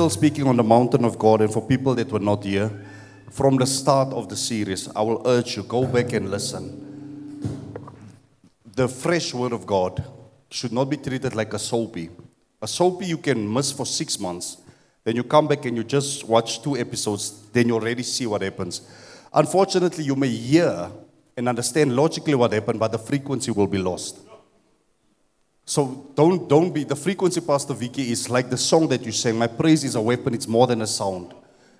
still speaking on the mountain of God, and for people that were not here, from the start of the series, I will urge you go back and listen. The fresh word of God should not be treated like a soapy. A soapy you can miss for six months, then you come back and you just watch two episodes, then you already see what happens. Unfortunately, you may hear and understand logically what happened, but the frequency will be lost. So don't don't be the frequency, Pastor Vicky, is like the song that you sang. My praise is a weapon, it's more than a sound.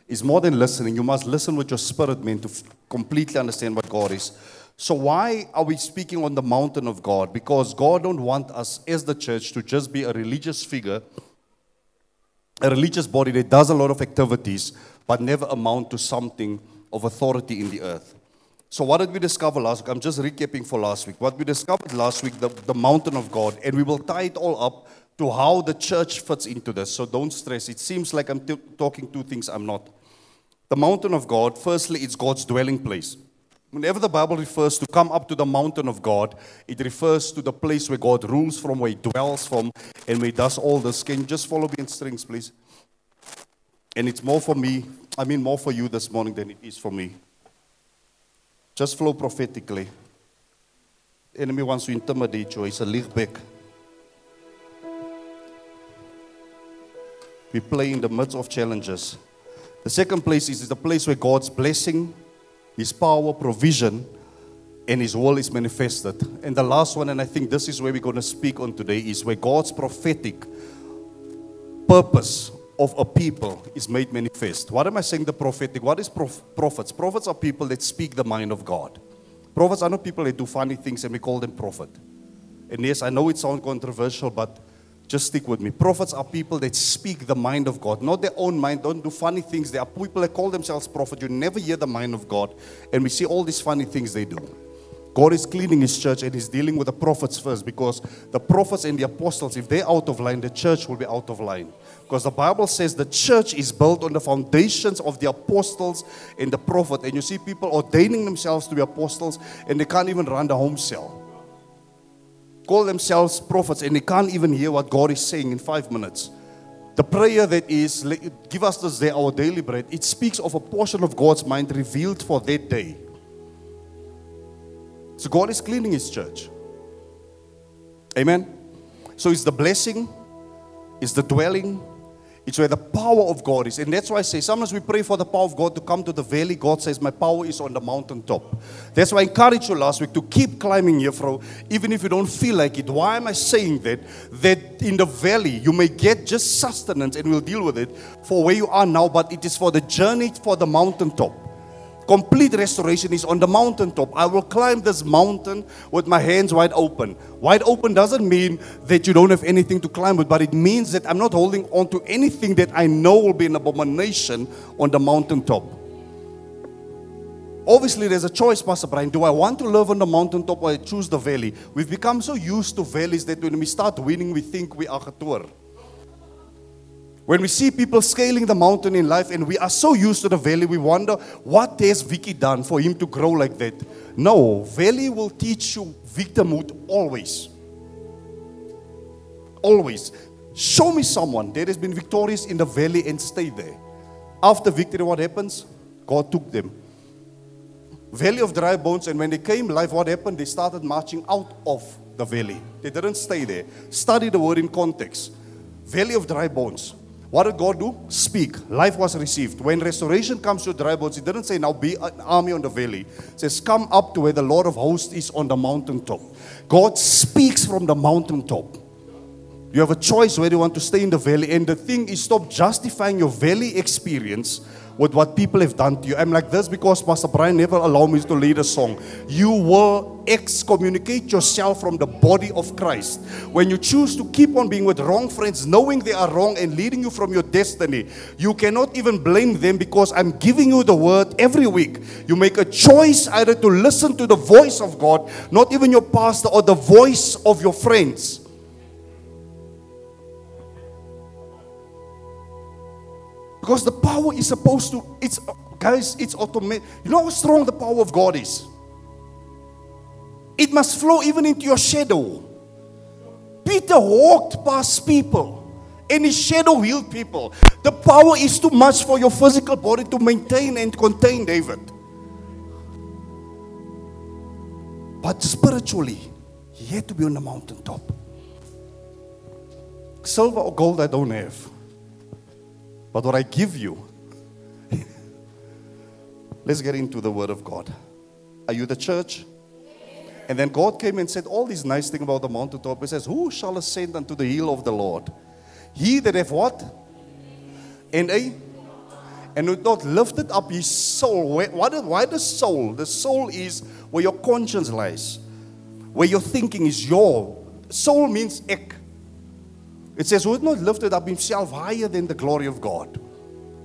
It's more than listening. You must listen with your spirit, man, to f- completely understand what God is. So why are we speaking on the mountain of God? Because God don't want us as the church to just be a religious figure, a religious body that does a lot of activities, but never amount to something of authority in the earth. So what did we discover last week? I'm just recapping for last week. What we discovered last week, the, the mountain of God, and we will tie it all up to how the church fits into this. So don't stress. It seems like I'm t- talking two things. I'm not. The mountain of God, firstly, it's God's dwelling place. Whenever the Bible refers to come up to the mountain of God, it refers to the place where God rules from, where He dwells from, and where He does all this. Can you just follow me in strings, please? And it's more for me, I mean, more for you this morning than it is for me. Just flow prophetically. The enemy wants to intimidate you. He's a league back. We play in the midst of challenges. The second place is the place where God's blessing, His power, provision, and His will is manifested. And the last one, and I think this is where we're going to speak on today, is where God's prophetic purpose of a people is made manifest. What am I saying? The prophetic. What is prof- prophets? Prophets are people that speak the mind of God. Prophets are not people that do funny things and we call them prophet. And yes, I know it sounds controversial, but just stick with me. Prophets are people that speak the mind of God, not their own mind, don't do funny things. There are people that call themselves prophet. You never hear the mind of God, and we see all these funny things they do. God is cleaning his church and he's dealing with the prophets first because the prophets and the apostles, if they're out of line, the church will be out of line. Because the Bible says the church is built on the foundations of the apostles and the prophet. And you see people ordaining themselves to be apostles and they can't even run the home cell. Call themselves prophets and they can't even hear what God is saying in five minutes. The prayer that is, give us this day our daily bread, it speaks of a portion of God's mind revealed for that day. So God is cleaning his church. Amen. So it's the blessing, it's the dwelling, it's where the power of God is. And that's why I say sometimes we pray for the power of God to come to the valley. God says, My power is on the mountaintop. That's why I encouraged you last week to keep climbing bro, even if you don't feel like it. Why am I saying that? That in the valley you may get just sustenance and we'll deal with it for where you are now, but it is for the journey for the mountaintop. Complete restoration is on the mountaintop. I will climb this mountain with my hands wide open. Wide open doesn't mean that you don't have anything to climb with, but it means that I'm not holding on to anything that I know will be an abomination on the mountaintop. Obviously, there's a choice, Pastor Brian. Do I want to live on the mountaintop or I choose the valley? We've become so used to valleys that when we start winning, we think we are tour. When we see people scaling the mountain in life and we are so used to the valley, we wonder, what has Vicky done for him to grow like that? No, valley will teach you victimhood always. Always. Show me someone that has been victorious in the valley and stayed there. After victory, what happens? God took them. Valley of dry bones, and when they came life, what happened? They started marching out of the valley. They didn't stay there. Study the word in context. Valley of dry bones. What did God do? Speak. Life was received. When restoration comes to dry bones, He didn't say, Now be an army on the valley. It says, Come up to where the Lord of hosts is on the mountaintop. God speaks from the mountaintop. You have a choice whether you want to stay in the valley. And the thing is, stop justifying your valley experience with what people have done to you. I'm like this because Pastor Brian never allowed me to lead a song. You will excommunicate yourself from the body of Christ. When you choose to keep on being with wrong friends, knowing they are wrong and leading you from your destiny, you cannot even blame them because I'm giving you the word every week. You make a choice either to listen to the voice of God, not even your pastor, or the voice of your friends. Because the power is supposed to, it's, guys, it's automatic. You know how strong the power of God is? It must flow even into your shadow. Peter walked past people Any shadow healed people. The power is too much for your physical body to maintain and contain, David. But spiritually, he had to be on the mountaintop. Silver or gold I don't have. But what I give you, let's get into the Word of God. Are you the church? And then God came and said all these nice things about the mountaintop. He says, Who shall ascend unto the hill of the Lord? He that have what? And a and would not lifted up his soul. Why, why the soul? The soul is where your conscience lies, where your thinking is your. Soul means ek. It says, who had not lifted up himself higher than the glory of God.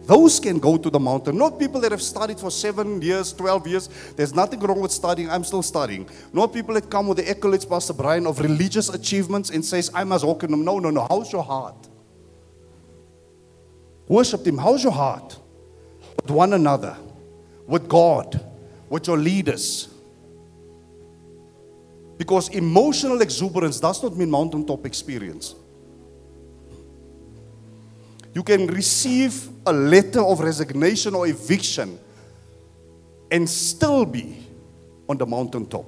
Those can go to the mountain. Not people that have studied for seven years, 12 years. There's nothing wrong with studying. I'm still studying. Not people that come with the accolades, Pastor Brian, of religious achievements and says, I must walk in them. No, no, no. How's your heart? Worship Him. How's your heart? With one another, with God, with your leaders. Because emotional exuberance does not mean mountaintop experience. You can receive a letter of resignation or eviction and still be on the mountaintop.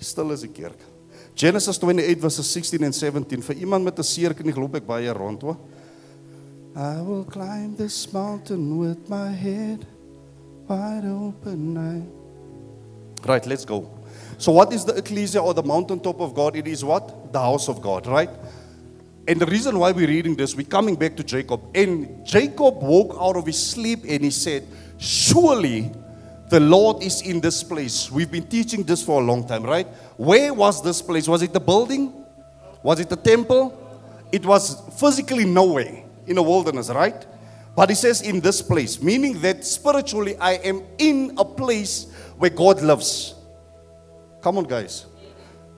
Stil is die kerk. Genesis 28 verses 16 and 17 vir iemand met 'n seer knie loop ek baie rond hoor. I will climb this mountain with my head wide open. I... Right, let's go. So what is the ecclesia or the mountaintop of God? It is what? The house of God, right? And the reason why we're reading this, we're coming back to Jacob. And Jacob woke out of his sleep and he said, Surely the Lord is in this place. We've been teaching this for a long time, right? Where was this place? Was it the building? Was it the temple? It was physically nowhere in the wilderness, right? But he says in this place, meaning that spiritually I am in a place where God lives. Come on, guys.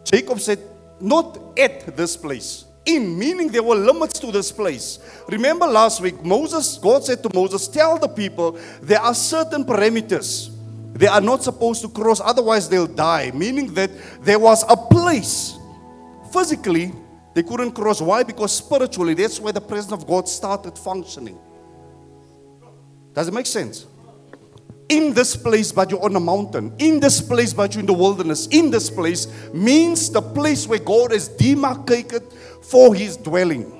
Jacob said, Not at this place in, meaning there were limits to this place. Remember last week, Moses, God said to Moses, Tell the people there are certain parameters they are not supposed to cross, otherwise, they'll die. Meaning that there was a place physically they couldn't cross. Why? Because spiritually, that's where the presence of God started functioning. Does it make sense? in this place, but you're on a mountain. In this place, but you're in the wilderness. In this place means the place where God has demarcated for his dwelling.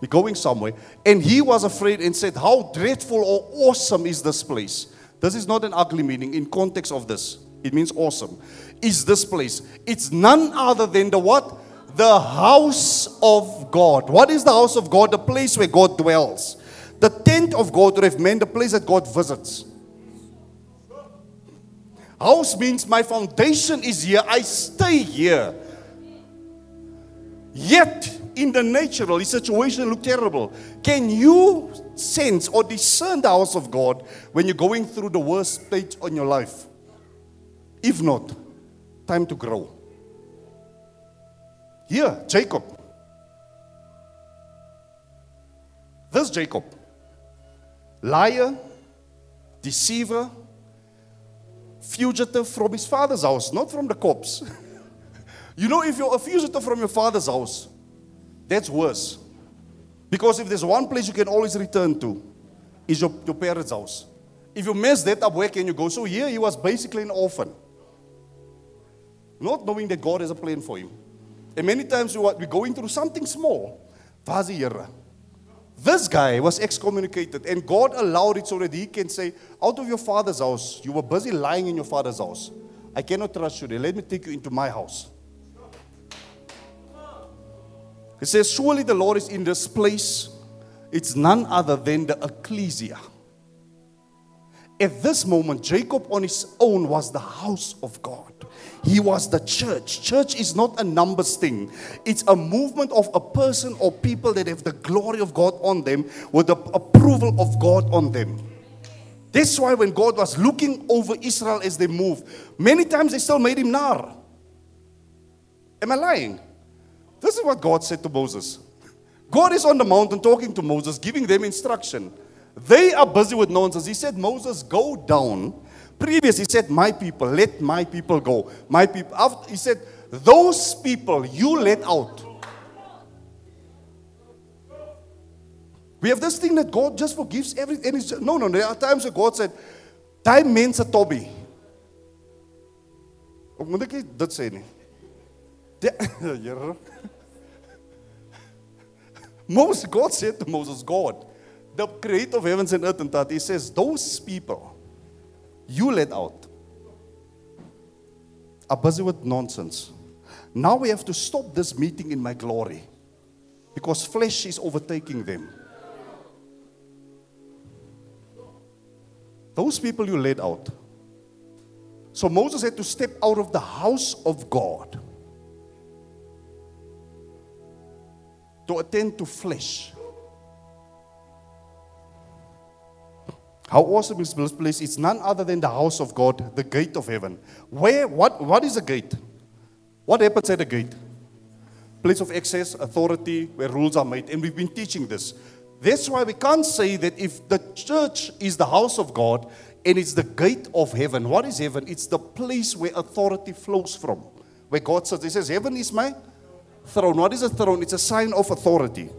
We're going somewhere. And he was afraid and said, How dreadful or awesome is this place? This is not an ugly meaning in context of this. It means awesome. Is this place? It's none other than the what? The house of God. What is the house of God? The place where God dwells. The tent of God would have meant the place that God visits. House means my foundation is here. I stay here. Yet, in the natural, the situation look terrible. Can you sense or discern the house of God when you're going through the worst stage in your life? If not, time to grow. Here, Jacob. This Jacob liar, deceiver, fugitive from his father's house, not from the cops. you know, if you're a fugitive from your father's house, that's worse. Because if there's one place you can always return to, is your, your parents' house. If you mess that up, where can you go? So here he was basically an orphan. Not knowing that God has a plan for him. And many times we are going through something small. This guy was excommunicated, and God allowed it so that he can say, Out of your father's house, you were busy lying in your father's house. I cannot trust you there. Let me take you into my house. He says, Surely the Lord is in this place. It's none other than the ecclesia. At this moment, Jacob on his own was the house of God. He was the church. Church is not a numbers thing, it's a movement of a person or people that have the glory of God on them with the approval of God on them. That's why when God was looking over Israel as they moved, many times they still made him nar. Am I lying? This is what God said to Moses. God is on the mountain talking to Moses, giving them instruction. They are busy with nonsense. He said, Moses, go down. Previous, he said, My people, let my people go. My people. After, he said, those people you let out. We have this thing that God just forgives everything. No, no, there are times where God said, Time means a Toby. moet ek? Moses, God said to Moses, God, the creator of heavens and earth and that, he says, those people you let out are busy with nonsense. Now we have to stop this meeting in my glory because flesh is overtaking them. Those people you laid out. So Moses had to step out of the house of God to attend to flesh. How awesome is this place? It's none other than the house of God, the gate of heaven. Where, what, what is a gate? What happens at a gate? Place of access, authority, where rules are made. And we've been teaching this. That's why we can't say that if the church is the house of God and it's the gate of heaven, what is heaven? It's the place where authority flows from. Where God says, He says, Heaven is my throne. What is a throne? It's a sign of authority.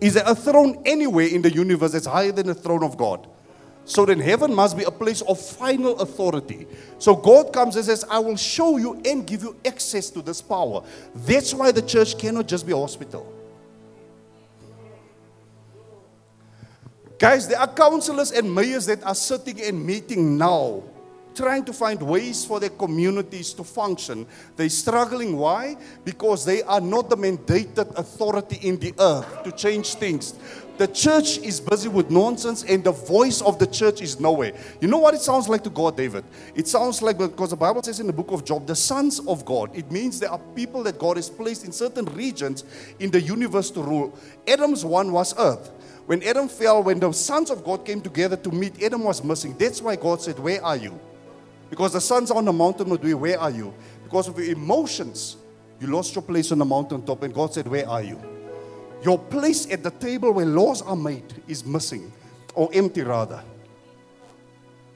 Is there a throne anywhere in the universe that's higher than the throne of God? So then heaven must be a place of final authority. So God comes and says, I will show you and give you access to this power. That's why the church cannot just be a hospital. Guys, there are counselors and mayors that are sitting and meeting now, trying to find ways for their communities to function. They're struggling. Why? Because they are not the mandated authority in the earth to change things. The church is busy with nonsense, and the voice of the church is nowhere. You know what it sounds like to God, David? It sounds like because the Bible says in the book of Job, the sons of God. It means there are people that God has placed in certain regions in the universe to rule. Adam's one was earth. When Adam fell, when the sons of God came together to meet, Adam was missing. That's why God said, Where are you? Because the sons on the mountain be, Where are you? Because of your emotions, you lost your place on the mountaintop, and God said, Where are you? Your place at the table where laws are made is missing, or empty rather.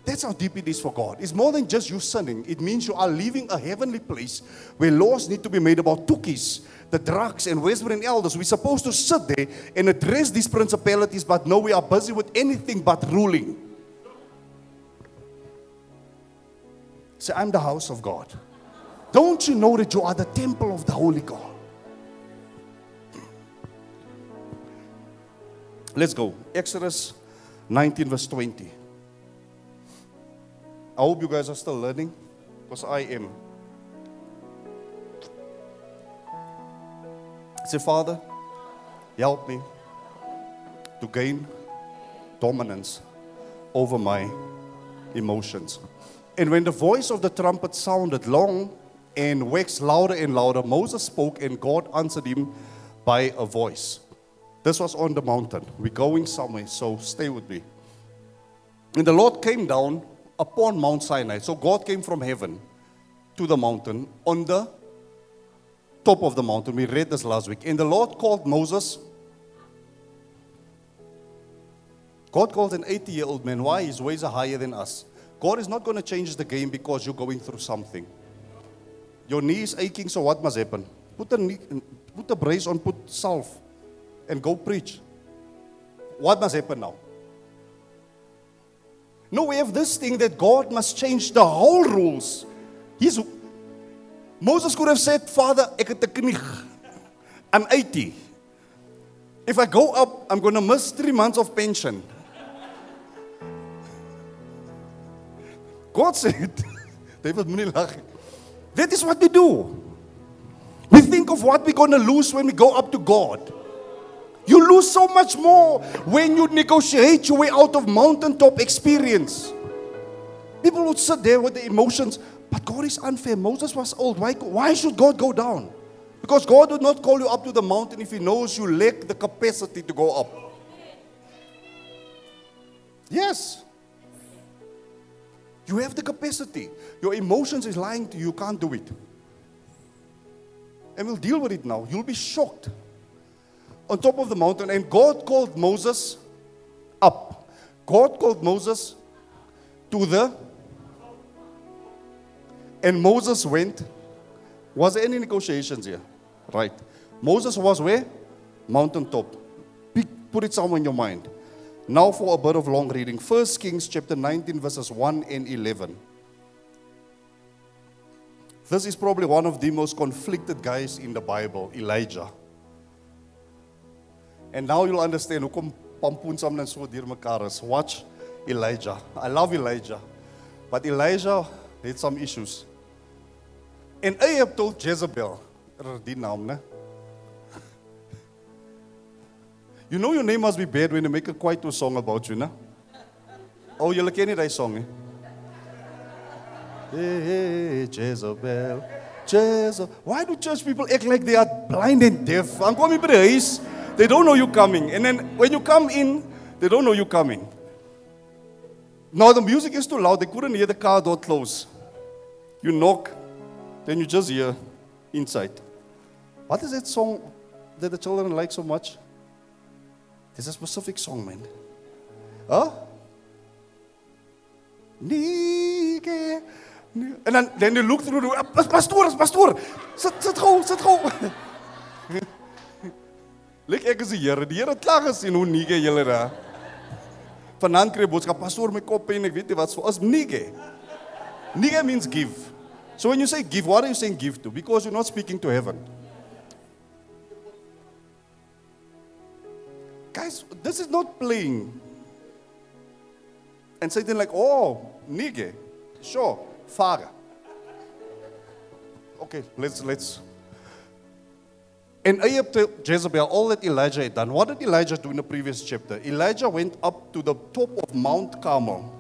That's how deep it is for God. It's more than just you sinning. It means you are leaving a heavenly place where laws need to be made about tukkies, the drugs, and whispering elders. We're supposed to sit there and address these principalities, but no, we are busy with anything but ruling. Say, I'm the house of God. Don't you know that you are the temple of the Holy God? Let's go. Exodus 19, verse 20. I hope you guys are still learning because I am. Say, Father, help me to gain dominance over my emotions. And when the voice of the trumpet sounded long and waxed louder and louder, Moses spoke and God answered him by a voice. This was on the mountain. We're going somewhere, so stay with me. And the Lord came down upon Mount Sinai. So God came from heaven to the mountain on the top of the mountain. We read this last week. And the Lord called Moses. God called an 80 year old man. Why? His ways are higher than us. God is not going to change the game because you're going through something. Your knee is aching, so what must happen? Put a, knee, put a brace on, put salve, and go preach. What must happen now? No, we have this thing that God must change the whole rules. He's, Moses could have said, Father. I'm 80. If I go up, I'm going to miss three months of pension. God said, David moenie lag. That is what we do. We think of what we're going to lose when we go up to God. You lose so much more when you negotiate your way out of mountaintop experience. People would sit there with the emotions, but God is unfair. Moses was old. Why, why should God go down? Because God would not call you up to the mountain if He knows you lack the capacity to go up. Yes. You have the capacity. Your emotions is lying to you, you can't do it. And we'll deal with it now. You'll be shocked on top of the mountain, and God called Moses up. God called Moses to the. And Moses went Was there any negotiations here? Right. Moses was where? Mountaintop. Put it somewhere in your mind. Now for a bit of long reading. 1 Kings chapter 19, verses 1 and 11. This is probably one of the most conflicted guys in the Bible, Elijah. And now you'll understand. Watch Elijah. I love Elijah. But Elijah had some issues. And Ahab told Jezebel, er né? You know your name must be bad when they make a quite a song about you, né? Oh, you nie daai song eh? nie. Hey, hey, Jezebel. Jezebel. Why do church people act like they are blind and deaf? I'm coming the. They don't know you coming. And then when you come in, they don't know you coming. Now the music is too loud. They couldn't hear the car door close. You knock, then you just hear inside. What is that song that the children like so much? There's a specific song, man. Huh? Nige. And then, then you look through the ah, Pastor, pastor. Sit sit gou, sit gou. Lyk ek is die Here. Die Here het klaar gesien hoe nige julle daar. Vanaand kry boodskap pastoor my kop en ek weet nie wat is nige. Nige means give. So when you say give, what are you saying give to? Because you're not speaking to heaven. Guys, this is not playing. And Satan like, oh, nige. Sure, father. Okay, let's let's and Ahab told Jezebel all that Elijah had done. What did Elijah do in the previous chapter? Elijah went up to the top of Mount Carmel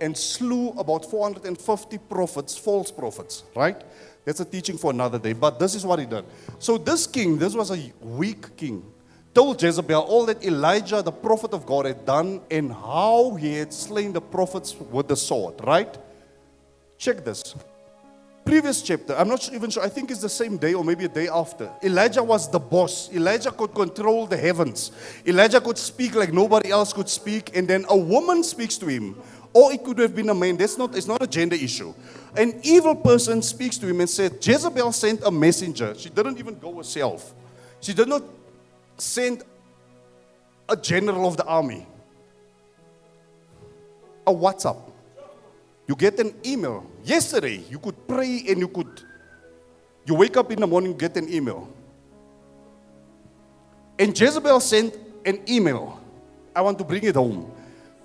and slew about 450 prophets, false prophets, right? That's a teaching for another day. But this is what he did. So, this king, this was a weak king, told Jezebel all that Elijah, the prophet of God, had done and how he had slain the prophets with the sword, right? Check this previous chapter, I'm not even sure, I think it's the same day or maybe a day after. Elijah was the boss. Elijah could control the heavens. Elijah could speak like nobody else could speak, and then a woman speaks to him. Or it could have been a man. That's not, it's not a gender issue. An evil person speaks to him and said, Jezebel sent a messenger. She didn't even go herself. She did not send a general of the army. A WhatsApp. You get an email. Yesterday, you could pray and you could, you wake up in the morning, get an email. And Jezebel sent an email. I want to bring it home.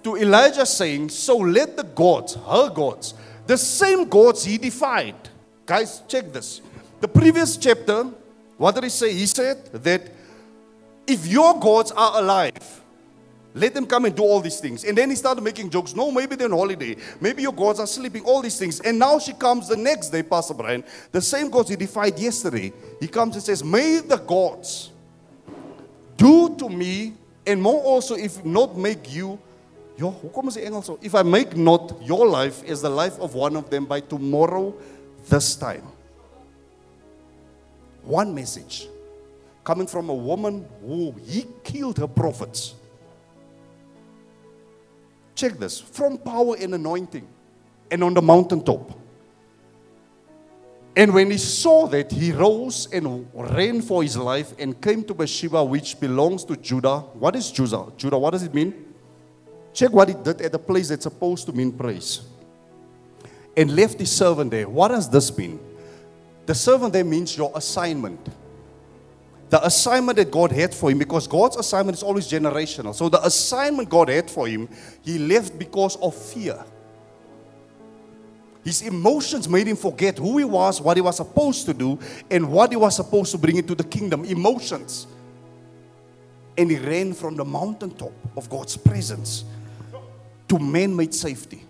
To Elijah saying, So let the gods, her gods, the same gods he defied. Guys, check this. The previous chapter, what did he say? He said that if your gods are alive, let them come and do all these things. And then he started making jokes. No, maybe they're on holiday. Maybe your gods are sleeping, all these things. And now she comes the next day, Pastor Brian. The same gods he defied yesterday. He comes and says, May the gods do to me, and more also, if not make you. Yo, hoekom is die Engels? If I make not your life as the life of one of them by tomorrow, this time. One message coming from a woman who he killed her prophets. Check this from power and anointing and on the mountaintop. And when he saw that, he rose and ran for his life and came to Beersheba, which belongs to Judah. What is Judah? Judah, what does it mean? Check what he did at the place that's supposed to mean praise. And left his servant there. What does this mean? The servant there means your assignment the assignment that God had for him, because God's assignment is always generational. So the assignment God had for him, he left because of fear. His emotions made him forget who he was, what he was supposed to do, and what he was supposed to bring into the kingdom. Emotions. And he ran from the mountaintop of God's presence to man made safety.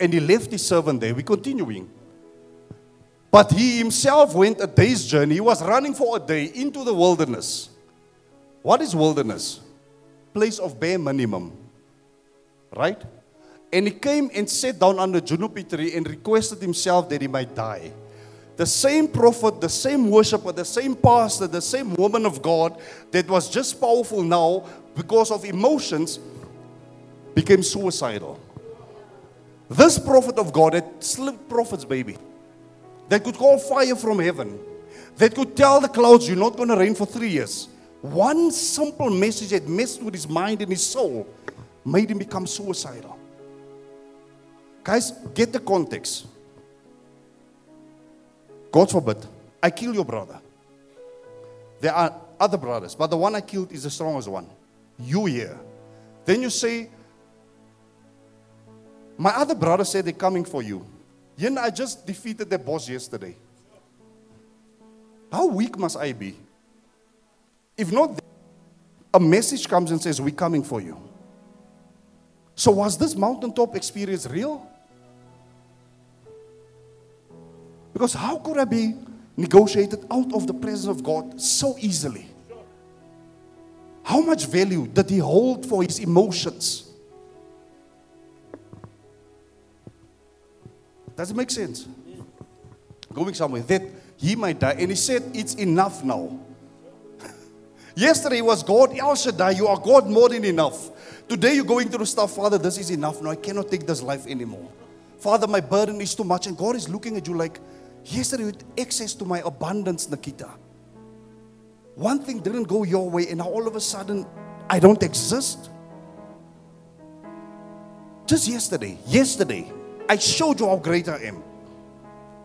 And he left his servant there. We're continuing. But he himself went a day's journey. He was running for a day into the wilderness. What is wilderness? Place of bare minimum. Right? And he came and sat down under juniper tree and requested himself that he might die. The same prophet, the same worshiper, the same pastor, the same woman of God that was just powerful now because of emotions became suicidal. This prophet of God had slipped prophet's baby. That could call fire from heaven, that could tell the clouds, You're not going to rain for three years. One simple message that messed with his mind and his soul made him become suicidal. Guys, get the context. God forbid, I kill your brother. There are other brothers, but the one I killed is the strongest one. You here. Then you say, My other brother said they're coming for you. You know, I just defeated their boss yesterday. How weak must I be? If not, a message comes and says, We're coming for you. So, was this mountaintop experience real? Because how could I be negotiated out of the presence of God so easily? How much value did he hold for his emotions? Does it make sense? Going somewhere that he might die, and he said, It's enough now. Yesterday was God, El Shaddai, you are God more than enough. Today you're going through stuff, Father, this is enough. No, I cannot take this life anymore. Father, my burden is too much. And God is looking at you like, yesterday with access to my abundance, Nikita. One thing didn't go your way, and now all of a sudden, I don't exist. Just yesterday, yesterday, I showed you how great I am.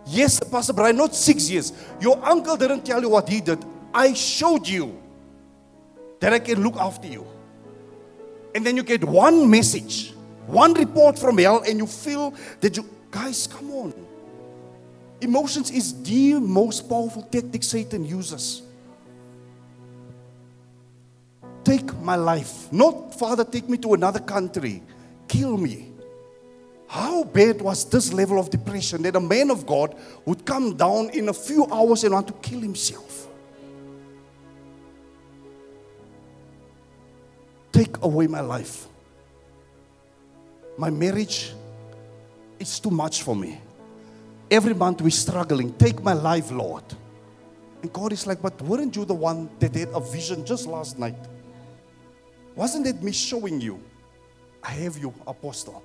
Yes, Pastor Brian, not six years. Your uncle didn't tell you what he did. I showed you that I can look after you. And then you get one message, one report from hell, and you feel that you, guys, come on. Emotions is the most powerful tactic Satan uses. Take my life. Not, Father, take me to another country. Kill me. How bad was this level of depression that a man of God would come down in a few hours and want to kill himself? Take away my life. My marriage is too much for me. Every month we're struggling. Take my life, Lord. And God is like, but weren't you the one that had a vision just last night? Wasn't it me showing you? I have you, apostle.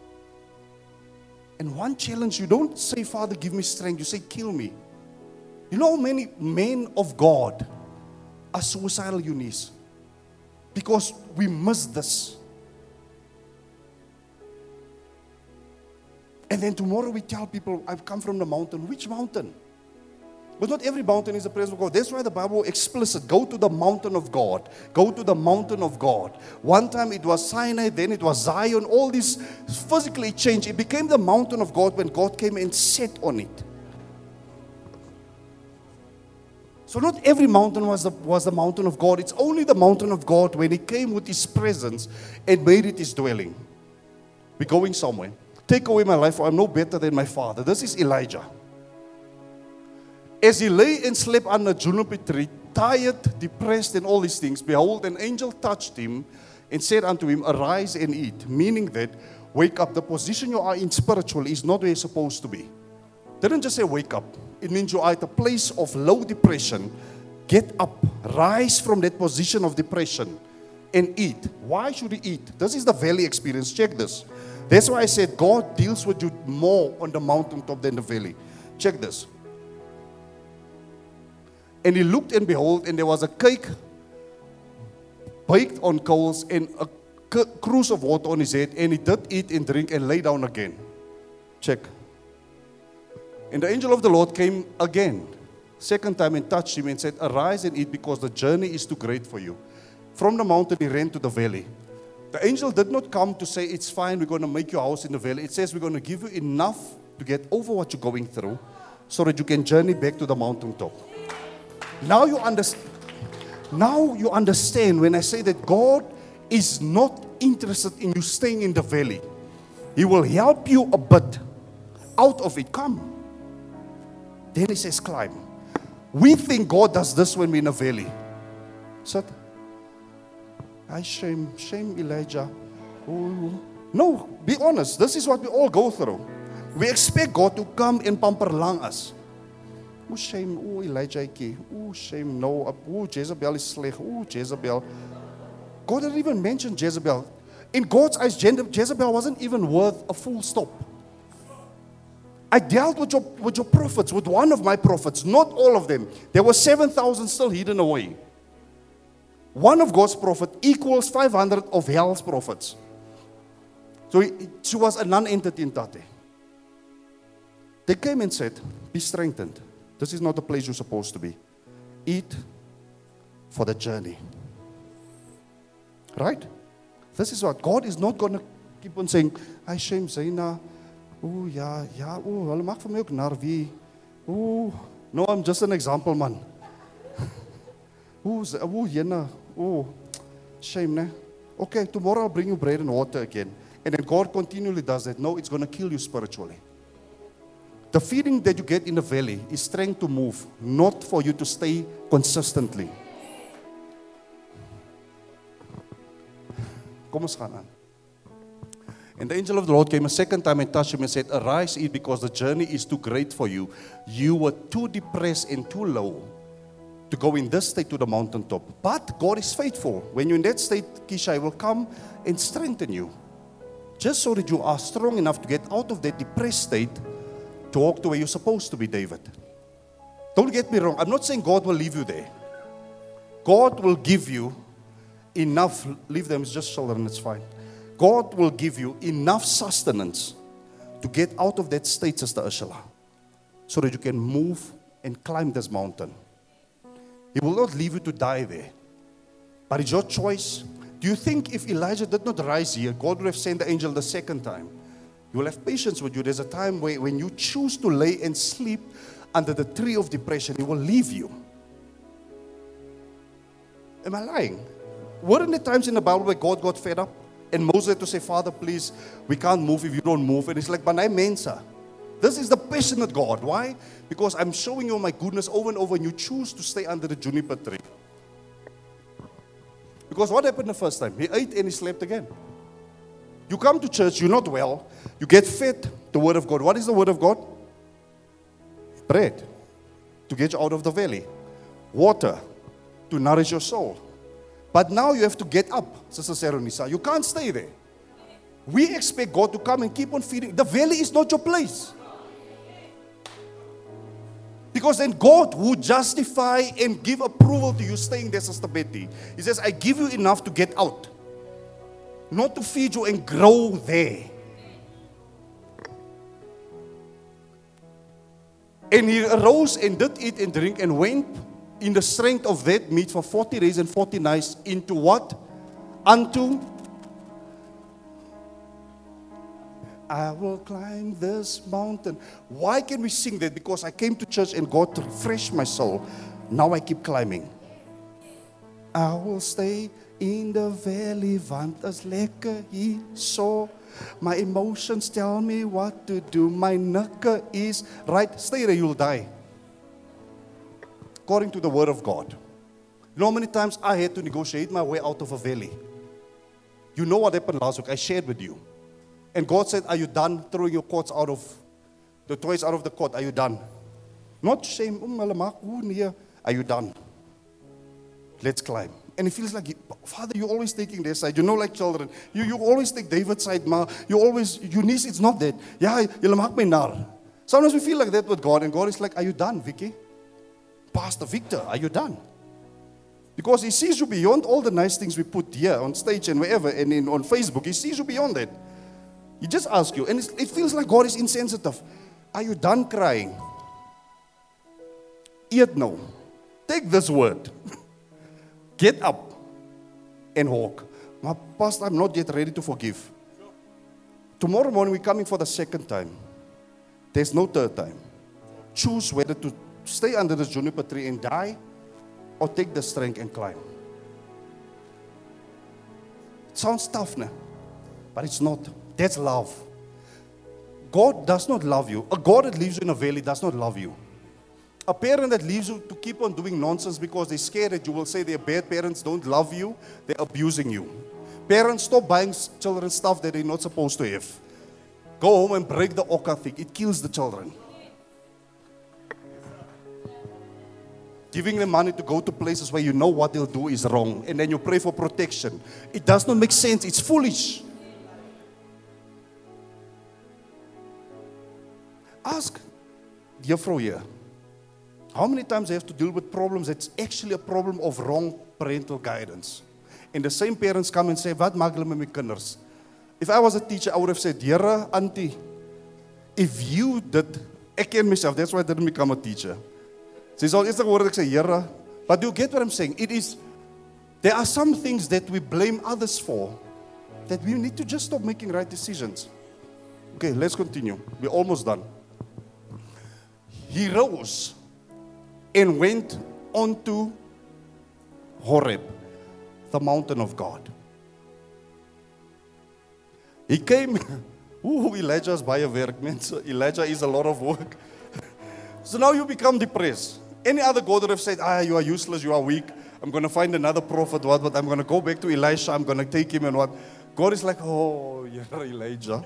And one challenge, you don't say, Father, give me strength. You say, kill me. You know how many men of God are suicidal Eunice? Because we miss this. And then tomorrow we tell people, I've come from the mountain. Which mountain? But not every mountain is the presence of God. That's why the Bible explicit. Go to the mountain of God. Go to the mountain of God. One time it was Sinai, then it was Zion. All this physically changed. It became the mountain of God when God came and sat on it. So not every mountain was the, was the mountain of God. It's only the mountain of God when He came with His presence and made it His dwelling. We're going somewhere. Take away my life, for I'm no better than my father. This is Elijah. As he lay and slept under juniper tree, tired, depressed, and all these things, behold, an angel touched him and said unto him, Arise and eat. Meaning that, wake up. The position you are in spiritually is not where you're supposed to be. They Didn't just say wake up. It means you are at a place of low depression. Get up, rise from that position of depression and eat. Why should you eat? This is the valley experience. Check this. That's why I said God deals with you more on the mountaintop than the valley. Check this. And he looked and behold, and there was a cake baked on coals and a cruse of water on his head, and he did eat and drink and lay down again. Check. And the angel of the Lord came again, second time, and touched him and said, Arise and eat, because the journey is too great for you. From the mountain, he ran to the valley. The angel did not come to say, It's fine, we're going to make your house in the valley. It says, We're going to give you enough to get over what you're going through so that you can journey back to the mountaintop. Now you understand. Now you understand when I say that God is not interested in you staying in the valley. He will help you a bit out of it. Come. Then he says, climb. We think God does this when we're in a valley. Sit. I shame, shame Elijah. No, be honest. This is what we all go through. We expect God to come and pamper lang us. O shame, o Elijah. O shame, no. O Jezebel is sleg. O Jezebel. God didn't even mention Jezebel. In God's eyes, Jezebel wasn't even worth a full stop. I dealt with your, with your prophets, with one of my prophets, not all of them. There were 7,000 still hidden away. One of God's prophet equals 500 of hell's prophets. So he, she was a non-entity in Tate. They came and said, be strengthened. This is not the place you're supposed to be. Eat for the journey. Right? This is what God is not going to keep on saying, I shame Zaina. Oh, yeah, yeah. Oh, hulle maak vir ook. Ooh, no, I'm just an example man. oh, ooh, jena, Oh, shame, ne? Okay, tomorrow I'll bring you bread and water again. And then God continually does that. No, it's going to kill you spiritually. The feeling that you get in the valley is strength to move, not for you to stay consistently. Kom ons. And the angel of the Lord came a second time and touched him and said, Arise, eat, because the journey is too great for you. You were too depressed and too low to go in this state to the mountaintop. But God is faithful. When you're in that state, Kisha will come and strengthen you. Just so that you are strong enough to get out of that depressed state to walk to where you're supposed to be, David. Don't get me wrong. I'm not saying God will leave you there. God will give you enough. Leave them, it's just children, it's fine. God will give you enough sustenance to get out of that state, Sister Ursula, so that you can move and climb this mountain. He will not leave you to die there, but it's your choice. Do you think if Elijah did not rise here, God would have sent the angel the second time? He will have patience with you. There's a time where when you choose to lay and sleep under the tree of depression, it will leave you. Am I lying? Weren't there times in the Bible where God got fed up? And Moses had to say, Father, please, we can't move if you don't move. And it's like, Banai Mensa. This is the passionate God. Why? Because I'm showing you my goodness over and over, and you choose to stay under the juniper tree. Because what happened the first time? He ate and he slept again. You come to church, you're not well, you get fed the word of God. What is the word of God? Bread to get you out of the valley, water to nourish your soul. But now you have to get up, Sister Seronisa. You can't stay there. We expect God to come and keep on feeding. The valley is not your place. Because then God would justify and give approval to you staying there, Sister Betty. He says, I give you enough to get out, not to feed you and grow there. And he arose and did eat and drink and went in the strength of that meat for 40 days and 40 nights into what? Unto I will climb this mountain. Why can we sing that? Because I came to church and God refreshed my soul. Now I keep climbing. I will stay in the valley, want is lekker hier so. My emotions tell me what to do. My nukke is right. Stay there, you'll die. According to the word of God. You know how many times I had to negotiate my way out of a valley? You know what happened last week? I shared with you. And God said, Are you done throwing your courts out of the toys out of the court? Are you done? Not shame. Are you done? Let's climb. And it feels like, Father, you're always taking their side. You know, like children, you, you always take David's side, ma. You always, Eunice, it's not that. Yeah, you maak my nar. Sometimes we feel like that with God, and God is like, Are you done, Vicky? Pastor Victor, are you done? Because He sees you beyond all the nice things we put here on stage and wherever, and in, on Facebook. He sees you beyond that. He just asks you, and it feels like God is insensitive. Are you done crying? Yet no. Take this word. Get up and walk. My pastor, I'm not yet ready to forgive. Tomorrow morning, we're coming for the second time. There's no third time. Choose whether to stay under the juniper tree and die or take the strength and climb. It sounds tough, now, but it's not. That's love. God does not love you. A God that lives in a valley does not love you. A parent that leaves you to keep on doing nonsense because they're scared that you will say their bad parents don't love you, they're abusing you. Parents, stop buying children stuff that they're not supposed to have. Go home and break the oka thing. It kills the children. Giving them money to go to places where you know what they'll do is wrong, and then you pray for protection. It does not make sense. It's foolish. Ask juffrou here. How many times they have to deal with problems that's actually a problem of wrong parental guidance? And the same parents come and say, "Wat maak hulle met my kinders?" If I was a teacher, I would have said, "Here, auntie, if you did ek ken myself, that's why I didn't become a teacher." Sy sal eers gehoor ek sê, "Here, but you get what I'm saying? It is there are some things that we blame others for that we need to just stop making right decisions." Okay, let's continue. We're almost done. He rose and went on to Horeb, the mountain of God. He came, ooh, Elijah's by a work, man. So Elijah is a lot of work. so now you become depressed. Any other God would have said, ah, you are useless, you are weak. I'm going to find another prophet, what, but I'm going to go back to Elisha, I'm going to take him and what. God is like, oh, you're Elijah.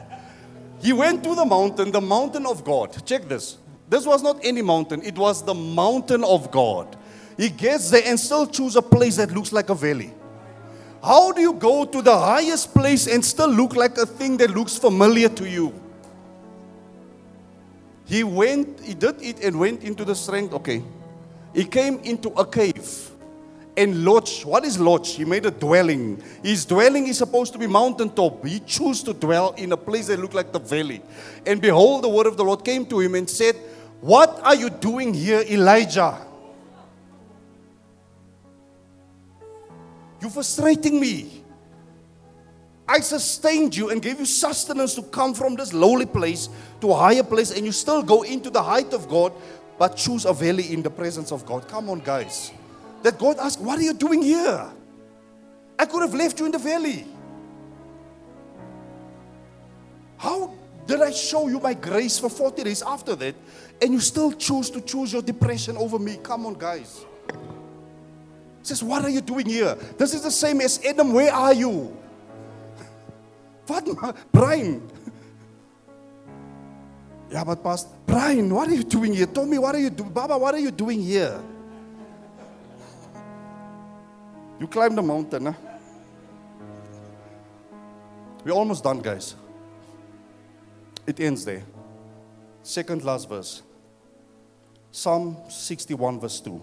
He went to the mountain, the mountain of God. Check this. This was not any mountain, it was the mountain of God. He gets there and still choose a place that looks like a valley. How do you go to the highest place and still look like a thing that looks familiar to you? He went, he did it and went into the strength. Okay. He came into a cave and lodged. What is lodge? He made a dwelling. His dwelling is supposed to be mountaintop. He chose to dwell in a place that looked like the valley. And behold, the word of the Lord came to him and said, What are you doing here, Elijah? You're frustrating me. I sustained you and gave you sustenance to come from this lowly place to a higher place, and you still go into the height of God, but choose a valley in the presence of God. Come on, guys. That God asked, What are you doing here? I could have left you in the valley. How did I show you my grace for 40 days after that, and you still choose to choose your depression over me? Come on, guys says, What are you doing here? This is the same as Adam. Where are you? What, Brian? Yeah, but Pastor, Brian, what are you doing here? Tommy, what are you doing? Baba, what are you doing here? You climb the mountain, huh? We're almost done, guys. It ends there. Second last verse. Psalm 61, verse 2.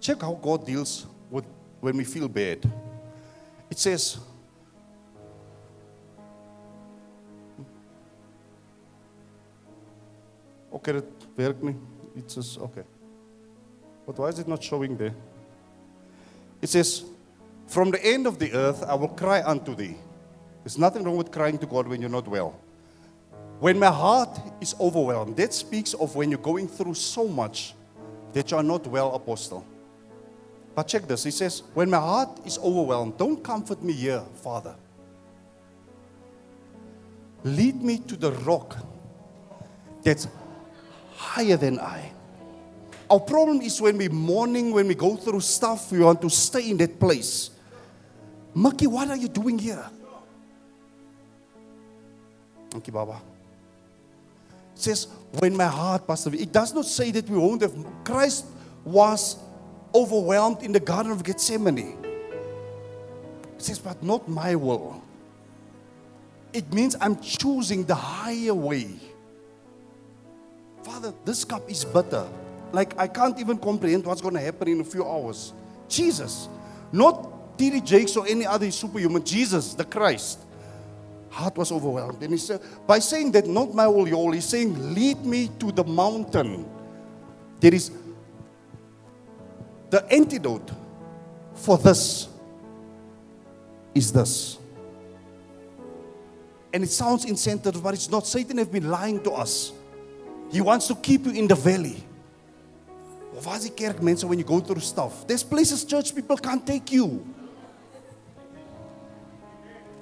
Check how God deals with when we feel bad. It says, Okay, werkt nie. It says, okay. But why is it not showing there? It says, From the end of the earth I will cry unto thee. There's nothing wrong with crying to God when you're not well. When my heart is overwhelmed, that speaks of when you're going through so much that you are not well, apostle. But check this. He says, When my heart is overwhelmed, don't comfort me here, Father. Lead me to the rock that's higher than I. Our problem is when we're mourning, when we go through stuff, we want to stay in that place. Maki, what are you doing here? Thank you, Baba. Says, when my heart, Pastor, it does not say that we won't have. Christ was overwhelmed in the Garden of Gethsemane. It says, But not my will. It means I'm choosing the higher way. Father, this cup is bitter. Like I can't even comprehend what's going to happen in a few hours. Jesus, not T.D. Jakes or any other superhuman, Jesus, the Christ. Heart was overwhelmed. And he said, by saying that, not my your will, he's saying, lead me to the mountain. There is the antidote for this is this. And it sounds incentive, but it's not. Satan has been lying to us. He wants to keep you in the valley. Of kerk mense when you go through stuff. There's places church people can't take you.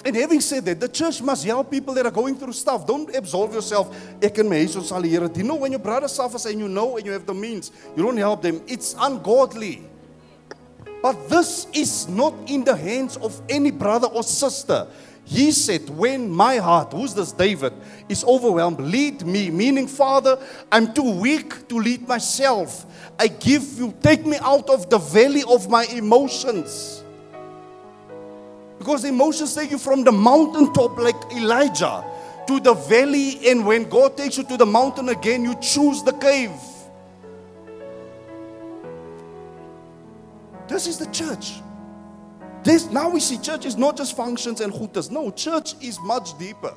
And having said that, the church must help people that are going through stuff. Don't absolve yourself. Here dien. No, when your brother suffers and you know and you have the means, you don't help them. It's ungodly. But this is not in the hands of any brother or sister. He said, When my heart, who's this David, is overwhelmed, lead me, meaning, Father, I'm too weak to lead myself. I give you, take me out of the valley of my emotions. Because emotions take you from the mountaintop like Elijah to the valley, and when God takes you to the mountain again, you choose the cave. This is the church. This, now we see church is not just functions and chutas. No, church is much deeper.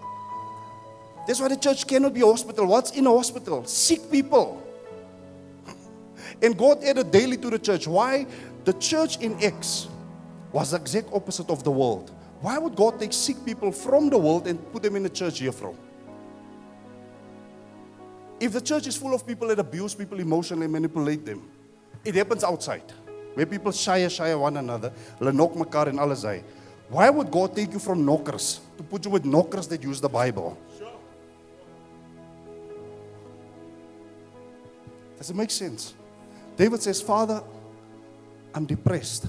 That's why the church cannot be a hospital. What's in a hospital? Sick people. And God added daily to the church. Why? The church in Acts was the exact opposite of the world. Why would God take sick people from the world and put them in the church here from? If the church is full of people that abuse people emotionally, manipulate them, it happens outside. Where people shy, shy one another, hulle knock mekaar en. Why would God take you from knockers to put you with knockers that use the Bible? Does it make sense? David says, Father, I'm depressed.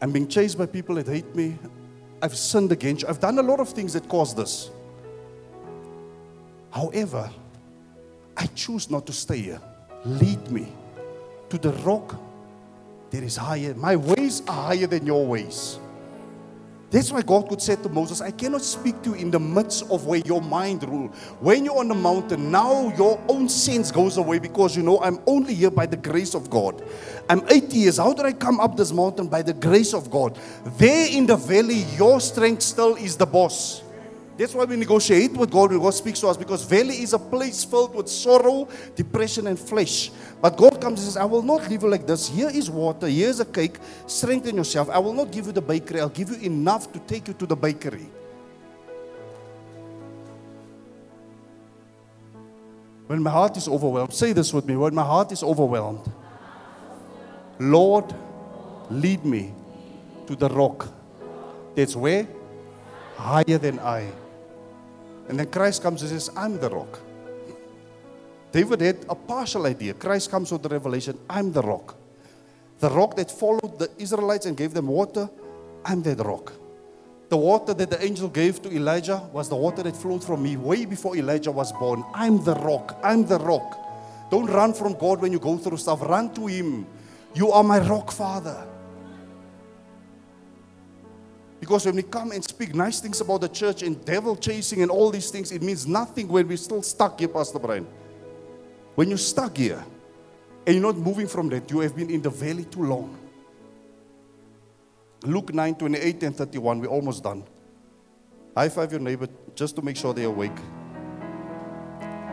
I'm being chased by people that hate me. I've sinned against you. I've done a lot of things that caused this. However, I choose not to stay here. Lead me to the rock that is higher. My ways are higher than your ways. That's why God could say to Moses, I cannot speak to you in the midst of where your mind rule. When you're on the mountain, now your own sense goes away because you know I'm only here by the grace of God. I'm 80 years. How did I come up this mountain? By the grace of God. There in the valley, your strength still is the boss. That's why we negotiate with God when God speaks to us because valley is a place filled with sorrow, depression, and flesh. But God comes and says, I will not leave you like this. Here is water, here's a cake. Strengthen yourself. I will not give you the bakery, I'll give you enough to take you to the bakery. When my heart is overwhelmed, say this with me. When my heart is overwhelmed, Lord, lead me to the rock. That's where? Higher than I. And then Christ comes and says, I'm the rock. David had a partial idea. Christ comes with the revelation, I'm the rock. The rock that followed the Israelites and gave them water, I'm that rock. The water that the angel gave to Elijah was the water that flowed from me way before Elijah was born. I'm the rock. I'm the rock. Don't run from God when you go through stuff. Run to Him. You are my rock, Father. Because when we come and speak nice things about the church and devil chasing and all these things, it means nothing when we're still stuck here, Pastor Brian. When you're stuck here and you're not moving from that, you have been in the valley too long. Luke 9 28 and 31, we're almost done. High five your neighbor just to make sure they're awake.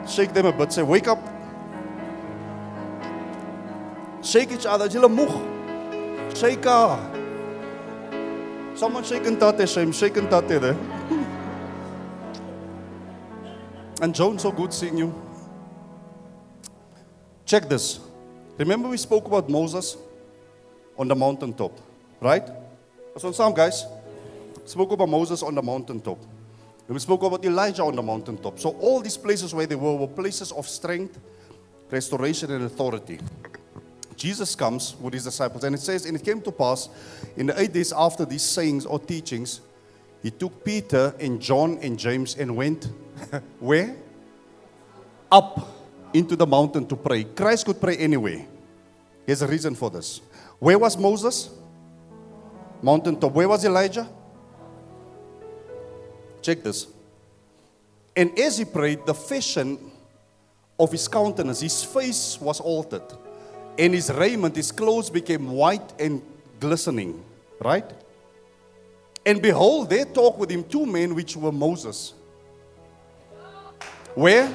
Shake them a bit, say, Wake up. Shake each other. Shake. Someone shaking tate, shame, shaking tate eh? there. And Joan, so good seeing you. Check this. Remember we spoke about Moses on the mountaintop, right? So some guys. Spoke about Moses on the mountaintop. And we spoke about Elijah on the mountaintop. So all these places where they were were places of strength, restoration, and authority. Jesus comes with his disciples, and it says, And it came to pass in the eight days after these sayings or teachings, he took Peter and John and James and went where? Up into the mountain to pray. Christ could pray anywhere. There's a reason for this. Where was Moses? Mountaintop. Where was Elijah? Check this. And as he prayed, the fashion of his countenance, his face was altered and his raiment, his clothes became white and glistening. Right? And behold, there talked with him two men which were Moses. Where?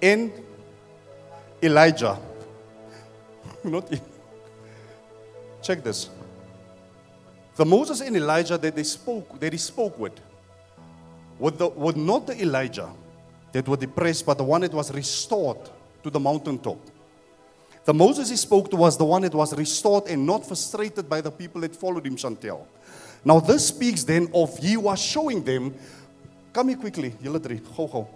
In Elijah. Not in. Check this. The Moses and Elijah that they spoke, that he spoke with, were, the, were not the Elijah that were depressed, but the one that was restored to the mountaintop. The Moses he spoke to was the one that was restored and not frustrated by the people that followed him, Chantel. Now, this speaks then of he was showing them. Come here quickly, drie, go go.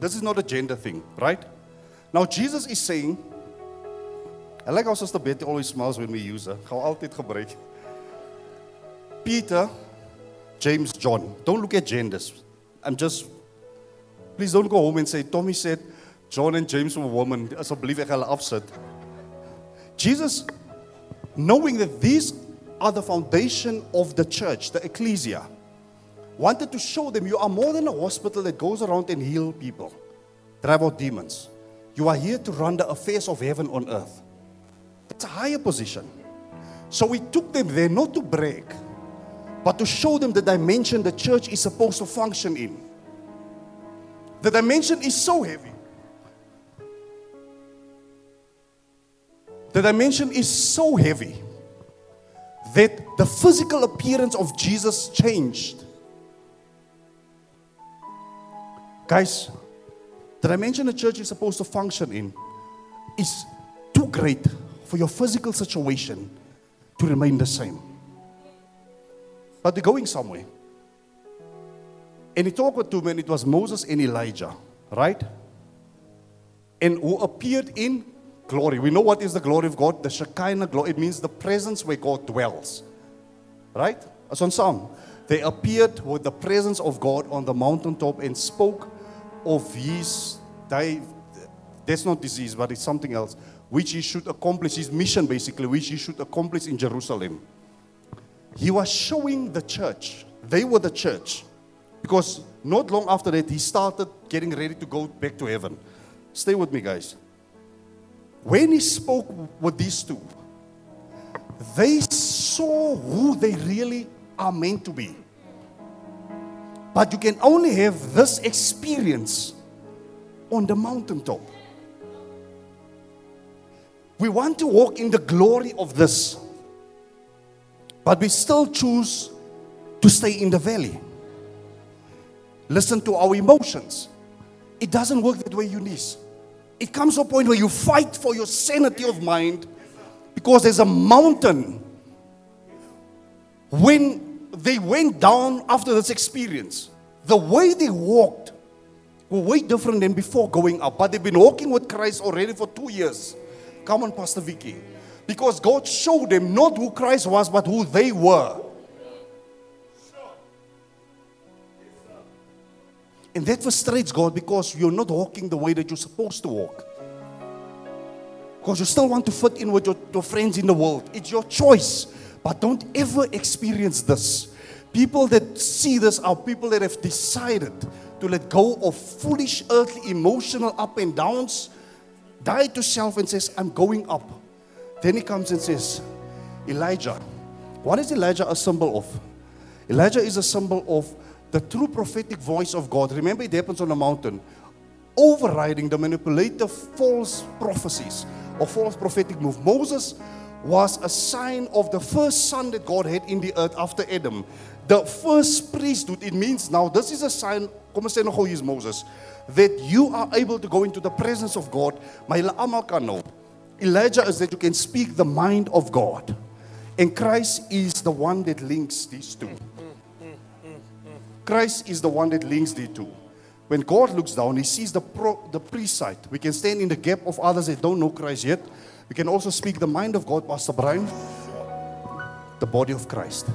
This is not a gender thing, right? Now, Jesus is saying, I like how Sister Betty always smiles when we use her. Gaan altyd gebruik. Peter, James, John. Don't look at genders. I'm just, please don't go home and say, Tommy said, John and James were women. Asseblief ek hulle afsit. Jesus knowing that these are the foundation of the church, the ecclesia. wanted to show them you are more than a hospital that goes around and heal people, drive out demons. You are here to run the affairs of heaven on earth. It's a higher position. So we took them there not to break, but to show them the dimension the church is supposed to function in. The dimension is so heavy. The dimension is so heavy that the physical appearance of Jesus changed. Guys, the dimension the church is supposed to function in is too great for your physical situation to remain the same. But they're going somewhere. And he talked with two men, it was Moses and Elijah, right? And who appeared in glory. We know what is the glory of God, the Shekinah glory. It means the presence where God dwells, right? As on some, they appeared with the presence of God on the mountaintop and spoke of his, that's not disease, but it's something else, which he should accomplish, his mission basically, which he should accomplish in Jerusalem. He was showing the church, they were the church, because not long after that, he started getting ready to go back to heaven. Stay with me, guys. When he spoke with these two, they saw who they really are meant to be. But you can only have this experience on the mountaintop. We want to walk in the glory of this, but we still choose to stay in the valley. Listen to our emotions. It doesn't work that way, Eunice. It comes to a point where you fight for your sanity of mind because there's a mountain. When they went down after this experience, the way they walked were way different than before going up. But they've been walking with Christ already for two years. Come on, Pastor Vicky. Because God showed them not who Christ was, but who they were. And that frustrates God because you're not walking the way that you're supposed to walk. Because you still want to fit in with your, your friends in the world. It's your choice. But don't ever experience this. People that see this are people that have decided to let go of foolish earthly emotional up and downs, die to self and says, I'm going up. Then he comes and says, Elijah. What is Elijah a symbol of? Elijah is a symbol of the true prophetic voice of God. Remember, it happens on the mountain, overriding the manipulative false prophecies or false prophetic move. Moses was a sign of the first son that God had in the earth after Adam. The first priesthood, it means now, this is a sign, kom sê is Moses, that you are able to go into the presence of God, maar. Elijah is that you can speak the mind of God. And Christ is the one that links these two. Christ is the one that links the two. When God looks down, He sees the, pro, the side. We can stand in the gap of others that don't know Christ yet. We can also speak the mind of God, Pastor Brian, the body of Christ.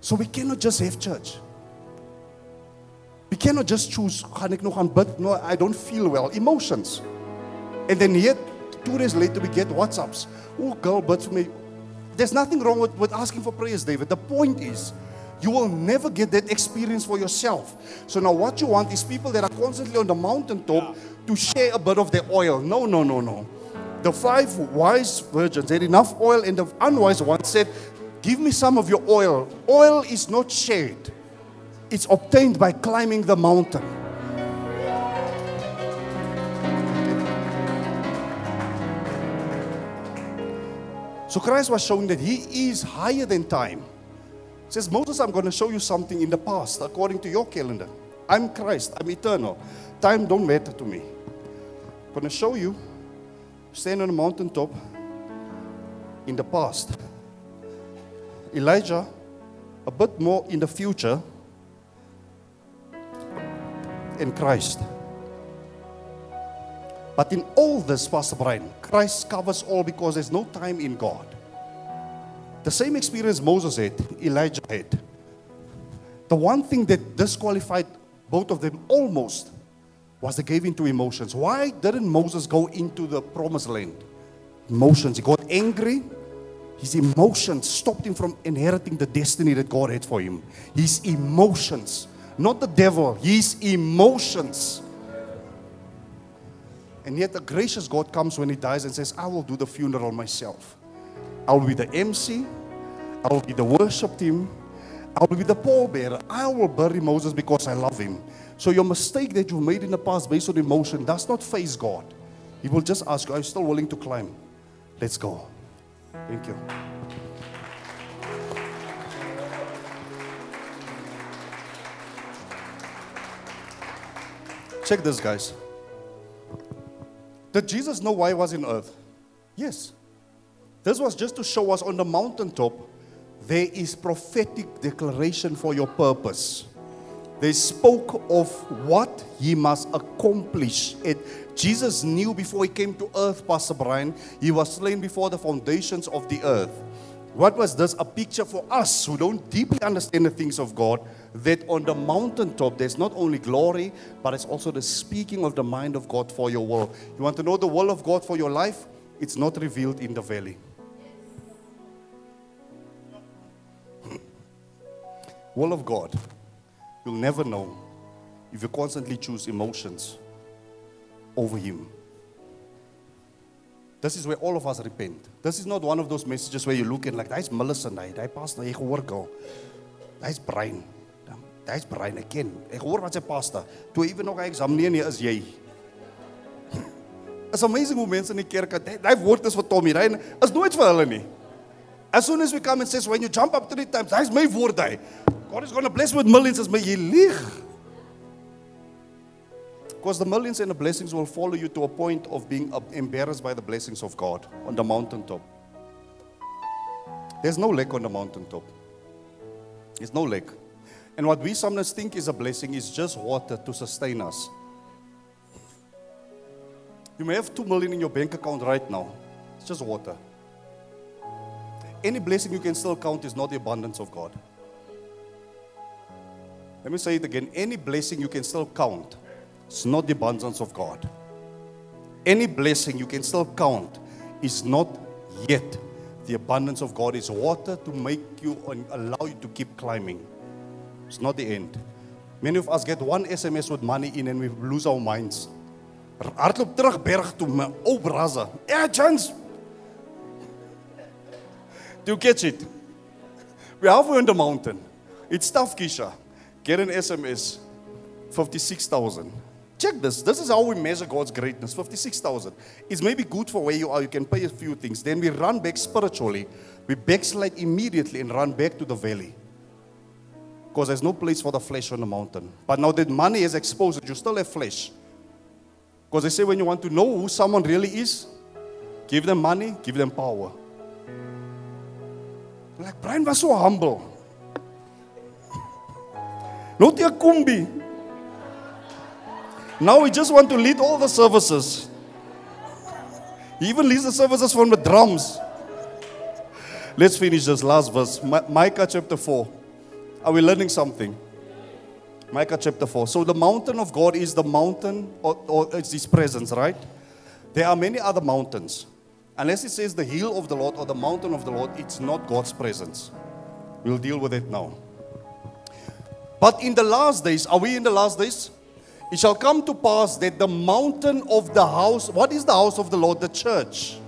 So we cannot just have church. We cannot just choose, gaan? No, I don't feel well. Emotions. And then yet, two days later, we get WhatsApps. Oh, girl, but me. There's nothing wrong with, with asking for prayers, David. The point is, you will never get that experience for yourself. So now what you want is people that are constantly on the mountaintop to share a bit of their oil. No, no, no, no. The five wise virgins had enough oil, and the unwise one said, Give me some of your oil. Oil is not shared, it's obtained by climbing the mountain. So Christ was showing that he is higher than time. He says, Moses, I'm going to show you something in the past according to your calendar. I'm Christ, I'm eternal. Time don't matter to me. I'm going to show you, stand on a mountaintop in the past. Elijah, a bit more in the future, in Christ. But in all this, Pastor Brian, Christ covers all because there's no time in God. The same experience Moses had, Elijah had. The one thing that disqualified both of them almost was they gave into emotions. Why didn't Moses go into the promised land? Emotions. He got angry. His emotions stopped him from inheriting the destiny that God had for him. His emotions, not the devil, his emotions. And yet, a gracious God comes when he dies and says, I will do the funeral myself. I will be the MC, I will be the worship team, I will be the pallbearer. I will bury Moses because I love him. So, your mistake that you made in the past based on emotion does not face God. He will just ask you, Are you still willing to climb? Let's go. Thank you. Check this, guys. Did Jesus know why he was in earth? Yes. This was just to show us on the mountaintop there is prophetic declaration for your purpose. They spoke of what he must accomplish. It, Jesus knew before he came to earth, Pastor Brian, he was slain before the foundations of the earth. What was this? A picture for us who don't deeply understand the things of God that on the mountaintop there's not only glory, but it's also the speaking of the mind of God for your world. You want to know the will of God for your life? It's not revealed in the valley. will of God, you'll never know if you constantly choose emotions over Him. This is where all of us repent. This is not one of those messages where you look and like, that's Millicent, hy, hy pastor, ek hoor gou. Hy's Brian. Hy's ek ken. Ek hoor wat sy pastor. Toe ewe nog hy exam nee nee is jy. It's amazing hoe mense in die kerk, daai woord is vir Tommy, hy is nooit vir hulle nie. As soon as we come and says when you jump up three times, hy's my woord hy. God is going to bless with millions as my jy lieg. Because the millions and the blessings will follow you to a point of being embarrassed by the blessings of God on the mountaintop. There's no lake on the mountaintop. There's no lake. And what we sometimes think is a blessing is just water to sustain us. You may have two million in your bank account right now. It's just water. Any blessing you can still count is not the abundance of God. Let me say it again. Any blessing you can still count it's not the abundance of God. Any blessing you can still count is not yet the abundance of God. Is water to make you and allow you to keep climbing. It's not the end. Many of us get one SMS with money in and we lose our minds. Hardloop terug berg toe, my ou brother. Yeah, chance. Do you catch it? We're halfway on the mountain. It's tough, Kisha. Get an SMS. 56,000. Check this. This is how we measure God's greatness 56,000. It's maybe good for where you are. You can pay a few things. Then we run back spiritually. We backslide immediately and run back to the valley. Because there's no place for the flesh on the mountain. But now that money is exposed, you still have flesh. Because they say when you want to know who someone really is, give them money, give them power. Like Brian was so humble. Not your kumbi. Now we just want to lead all the services. He even leads the services from the drums. Let's finish this last verse. Micah chapter 4. Are we learning something? Micah chapter 4. So the mountain of God is the mountain, or, or it's his presence, right? There are many other mountains. Unless it says the hill of the Lord or the mountain of the Lord, it's not God's presence. We'll deal with it now. But in the last days, are we in the last days? It shall come to pass that the mountain of the house, what is the house of the Lord? The church.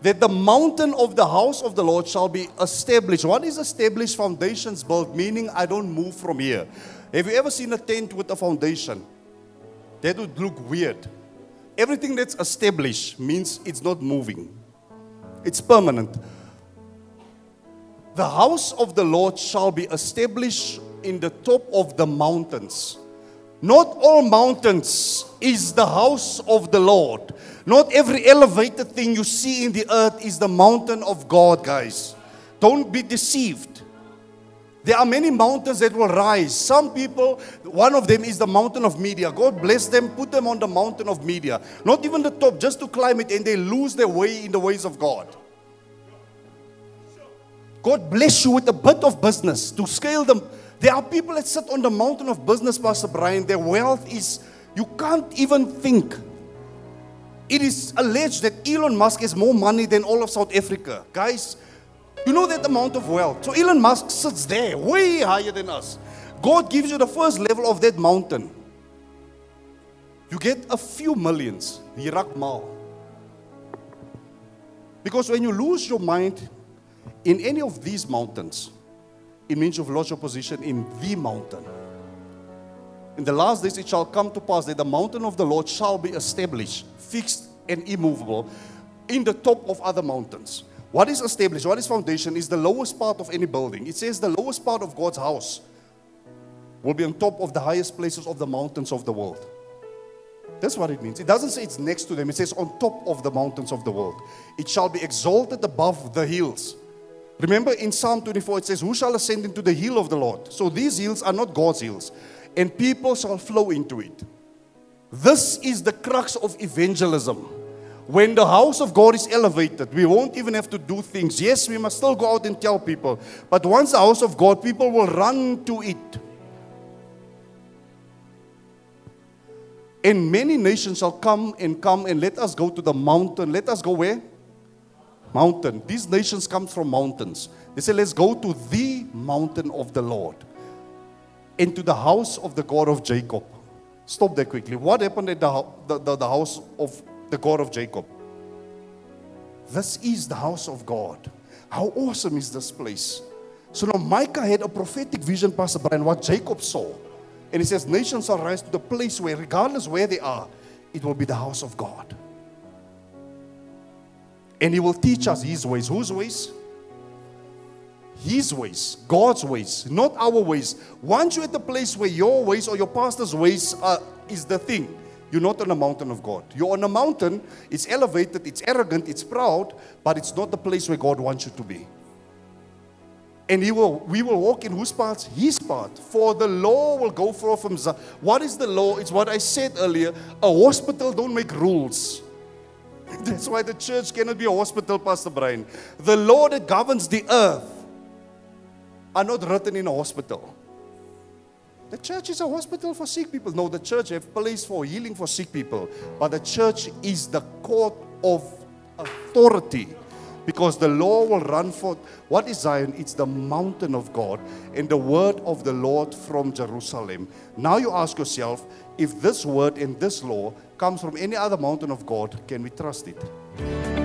That the mountain of the house of the Lord shall be established. What is established? Foundations built, meaning I don't move from here. Have you ever seen a tent with a foundation? That would look weird. Everything that's established means it's not moving, it's permanent. The house of the Lord shall be established in the top of the mountains. Not all mountains is the house of the Lord. Not every elevated thing you see in the earth is the mountain of God, guys. Don't be deceived. There are many mountains that will rise. Some people, one of them is the mountain of media. God bless them, put them on the mountain of media. Not even the top, just to climb it, and they lose their way in the ways of God. God bless you with a bit of business to scale them there are people that sit on the mountain of business, Pastor Brian. Their wealth is, you can't even think. It is alleged that Elon Musk has more money than all of South Africa. Guys, You know that amount of wealth. So Elon Musk sits there, way higher than us. God gives you the first level of that mountain. You get a few millions. Hirak Mal. Because when you lose your mind in any of these mountains, it means you've lost your position in the mountain. In the last days, it shall come to pass that the mountain of the Lord shall be established, fixed, and immovable in the top of other mountains. What is established, what is foundation, is the lowest part of any building. It says the lowest part of God's house will be on top of the highest places of the mountains of the world. That's what it means. It doesn't say it's next to them, it says on top of the mountains of the world. It shall be exalted above the hills. Remember in Psalm 24, it says, Who shall ascend into the hill of the Lord? So these hills are not God's hills, and people shall flow into it. This is the crux of evangelism. When the house of God is elevated, we won't even have to do things. Yes, we must still go out and tell people. But once the house of God, people will run to it. And many nations shall come and come and let us go to the mountain. Let us go where? Mountain. These nations come from mountains. They say, let's go to the mountain of the Lord. Into the house of the God of Jacob. Stop there quickly. What happened at the, the, the, the house of the God of Jacob? This is the house of God. How awesome is this place? So now Micah had a prophetic vision, Pastor Brian, what Jacob saw. And he says, Nations shall rise to the place where, regardless where they are, it will be the house of God. And he will teach us his ways. Whose ways? His ways, God's ways, not our ways. Once you're at the place where your ways or your pastor's ways are, is the thing, you're not on a mountain of God. You're on a mountain, it's elevated, it's arrogant, it's proud, but it's not the place where God wants you to be. And he will, we will walk in whose path? His path. For the law will go forth from Zion. What is the law? It's what I said earlier. A hospital don't make rules. That's why the church cannot be a hospital, Pastor Brian. The law that governs the earth are not written in a hospital. The church is a hospital for sick people. No, the church have place for healing for sick people. But the church is the court of authority because the law will run forth. What is Zion? It's the mountain of God and the word of the Lord from Jerusalem. Now you ask yourself if this word and this law comes from any other mountain of God, can we trust it?